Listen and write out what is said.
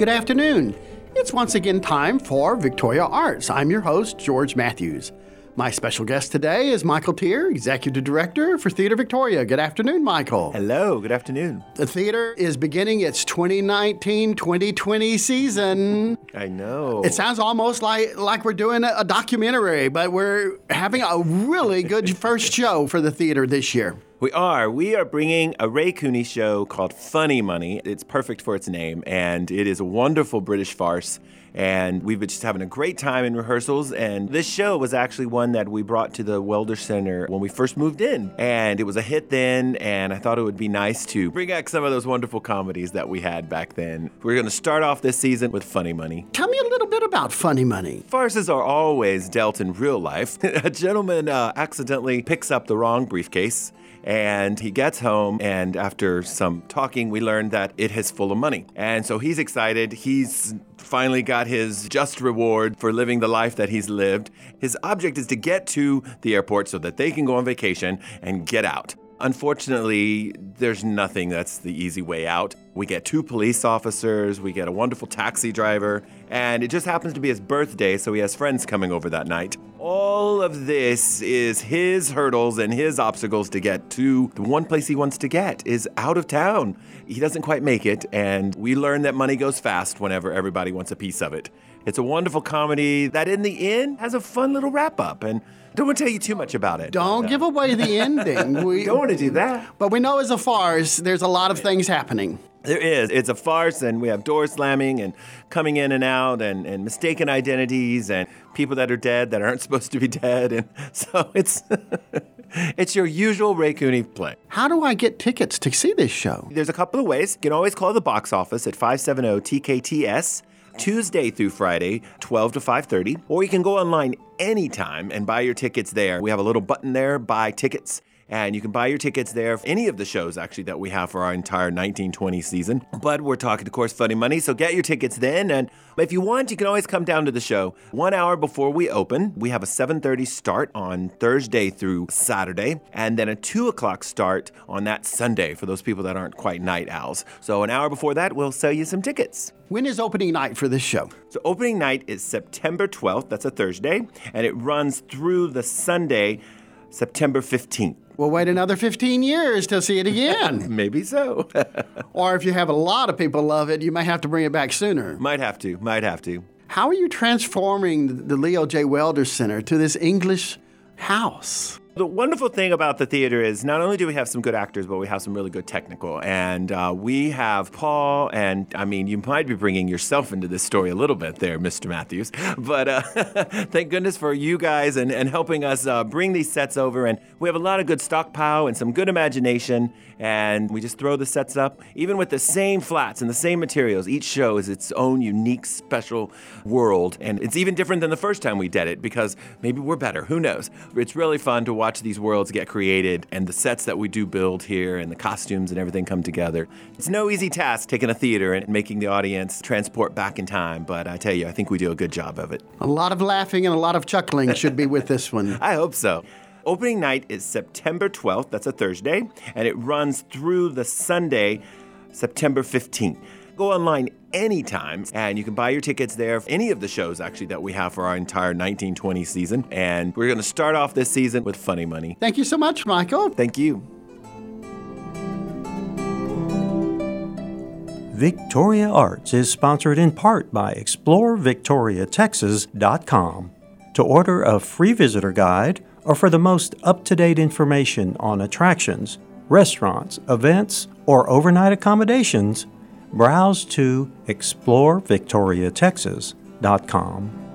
Good afternoon. It's once again time for Victoria Arts. I'm your host, George Matthews. My special guest today is Michael Tier, Executive Director for Theatre Victoria. Good afternoon, Michael. Hello, good afternoon. The theatre is beginning its 2019 2020 season. I know. It sounds almost like, like we're doing a documentary, but we're having a really good first show for the theatre this year. We are. We are bringing a Ray Cooney show called Funny Money. It's perfect for its name, and it is a wonderful British farce. And we've been just having a great time in rehearsals. And this show was actually one that we brought to the Welder Center when we first moved in. And it was a hit then, and I thought it would be nice to bring back some of those wonderful comedies that we had back then. We're going to start off this season with Funny Money. Tell me a little bit about Funny Money. Farces are always dealt in real life. a gentleman uh, accidentally picks up the wrong briefcase and he gets home, and after some talking, we learn that it is full of money. And so he's excited. He's finally got his just reward for living the life that he's lived. His object is to get to the airport so that they can go on vacation and get out. Unfortunately, there's nothing that's the easy way out. We get two police officers, we get a wonderful taxi driver, and it just happens to be his birthday, so he has friends coming over that night. All of this is his hurdles and his obstacles to get to the one place he wants to get is out of town. He doesn't quite make it, and we learn that money goes fast whenever everybody wants a piece of it. It's a wonderful comedy that in the end has a fun little wrap up and don't want to tell you too much about it. Don't uh, give away the ending. We don't want to do that. But we know as a farce, there's a lot of things happening. There is. It's a farce, and we have doors slamming and coming in and out, and, and mistaken identities, and people that are dead that aren't supposed to be dead, and so it's it's your usual Ray Cooney play. How do I get tickets to see this show? There's a couple of ways. You can always call the box office at 570 TKTS. Tuesday through Friday, 12 to 5:30, or you can go online anytime and buy your tickets there. We have a little button there, buy tickets. And you can buy your tickets there for any of the shows actually that we have for our entire 1920 season. But we're talking, of course, Funny Money, so get your tickets then. And if you want, you can always come down to the show one hour before we open. We have a 7:30 start on Thursday through Saturday, and then a two o'clock start on that Sunday for those people that aren't quite night owls. So an hour before that, we'll sell you some tickets. When is opening night for this show? So opening night is September 12th. That's a Thursday, and it runs through the Sunday, September 15th. We'll wait another 15 years to see it again. Maybe so. or if you have a lot of people love it, you may have to bring it back sooner. might have to. Might have to. How are you transforming the Leo J. Welder Center to this English house? The wonderful thing about the theater is not only do we have some good actors, but we have some really good technical. And uh, we have Paul, and I mean, you might be bringing yourself into this story a little bit there, Mr. Matthews. But uh, thank goodness for you guys and, and helping us uh, bring these sets over. And we have a lot of good stockpile and some good imagination. And we just throw the sets up, even with the same flats and the same materials. Each show is its own unique, special world. And it's even different than the first time we did it because maybe we're better. Who knows? It's really fun to watch these worlds get created and the sets that we do build here and the costumes and everything come together. It's no easy task taking a theater and making the audience transport back in time, but I tell you, I think we do a good job of it. A lot of laughing and a lot of chuckling should be with this one. I hope so. Opening night is September 12th, that's a Thursday, and it runs through the Sunday, September 15th. Go online anytime and you can buy your tickets there for any of the shows actually that we have for our entire 1920 season. And we're going to start off this season with Funny Money. Thank you so much, Michael. Thank you. Victoria Arts is sponsored in part by ExploreVictoriaTexas.com. To order a free visitor guide or for the most up to date information on attractions, restaurants, events, or overnight accommodations, browse to ExploreVictoriaTexas.com.